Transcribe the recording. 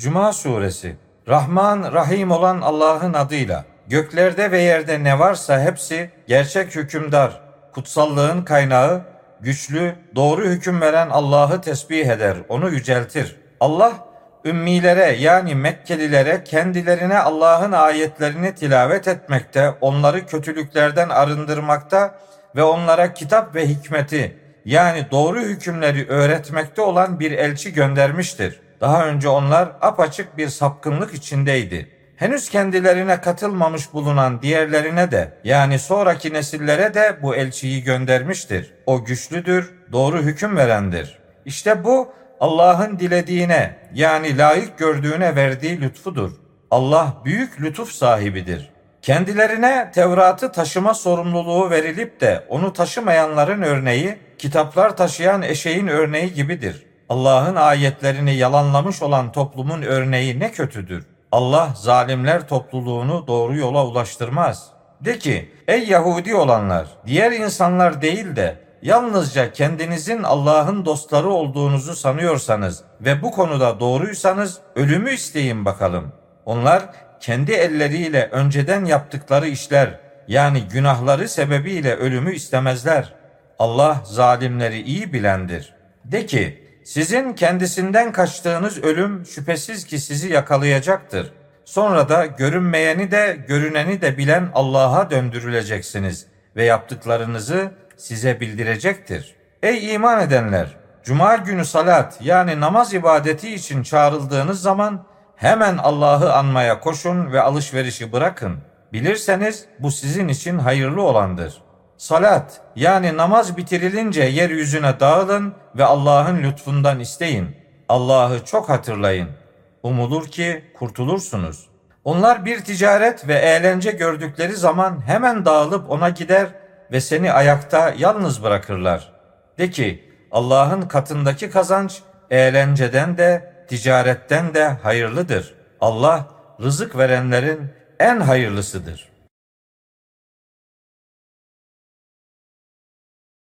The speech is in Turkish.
Cuma suresi Rahman Rahim olan Allah'ın adıyla göklerde ve yerde ne varsa hepsi gerçek hükümdar, kutsallığın kaynağı, güçlü, doğru hüküm veren Allah'ı tesbih eder, onu yüceltir. Allah ümmilere yani Mekkelilere kendilerine Allah'ın ayetlerini tilavet etmekte, onları kötülüklerden arındırmakta ve onlara kitap ve hikmeti yani doğru hükümleri öğretmekte olan bir elçi göndermiştir. Daha önce onlar apaçık bir sapkınlık içindeydi. Henüz kendilerine katılmamış bulunan diğerlerine de yani sonraki nesillere de bu elçiyi göndermiştir. O güçlüdür, doğru hüküm verendir. İşte bu Allah'ın dilediğine yani layık gördüğüne verdiği lütfudur. Allah büyük lütuf sahibidir. Kendilerine Tevrat'ı taşıma sorumluluğu verilip de onu taşımayanların örneği kitaplar taşıyan eşeğin örneği gibidir. Allah'ın ayetlerini yalanlamış olan toplumun örneği ne kötüdür. Allah zalimler topluluğunu doğru yola ulaştırmaz. De ki ey Yahudi olanlar diğer insanlar değil de yalnızca kendinizin Allah'ın dostları olduğunuzu sanıyorsanız ve bu konuda doğruysanız ölümü isteyin bakalım. Onlar kendi elleriyle önceden yaptıkları işler yani günahları sebebiyle ölümü istemezler. Allah zalimleri iyi bilendir. De ki sizin kendisinden kaçtığınız ölüm şüphesiz ki sizi yakalayacaktır. Sonra da görünmeyeni de görüneni de bilen Allah'a döndürüleceksiniz ve yaptıklarınızı size bildirecektir. Ey iman edenler! Cuma günü salat yani namaz ibadeti için çağrıldığınız zaman hemen Allah'ı anmaya koşun ve alışverişi bırakın. Bilirseniz bu sizin için hayırlı olandır. Salat yani namaz bitirilince yeryüzüne dağılın ve Allah'ın lütfundan isteyin. Allah'ı çok hatırlayın. Umulur ki kurtulursunuz. Onlar bir ticaret ve eğlence gördükleri zaman hemen dağılıp ona gider ve seni ayakta yalnız bırakırlar. De ki Allah'ın katındaki kazanç eğlenceden de ticaretten de hayırlıdır. Allah rızık verenlerin en hayırlısıdır.''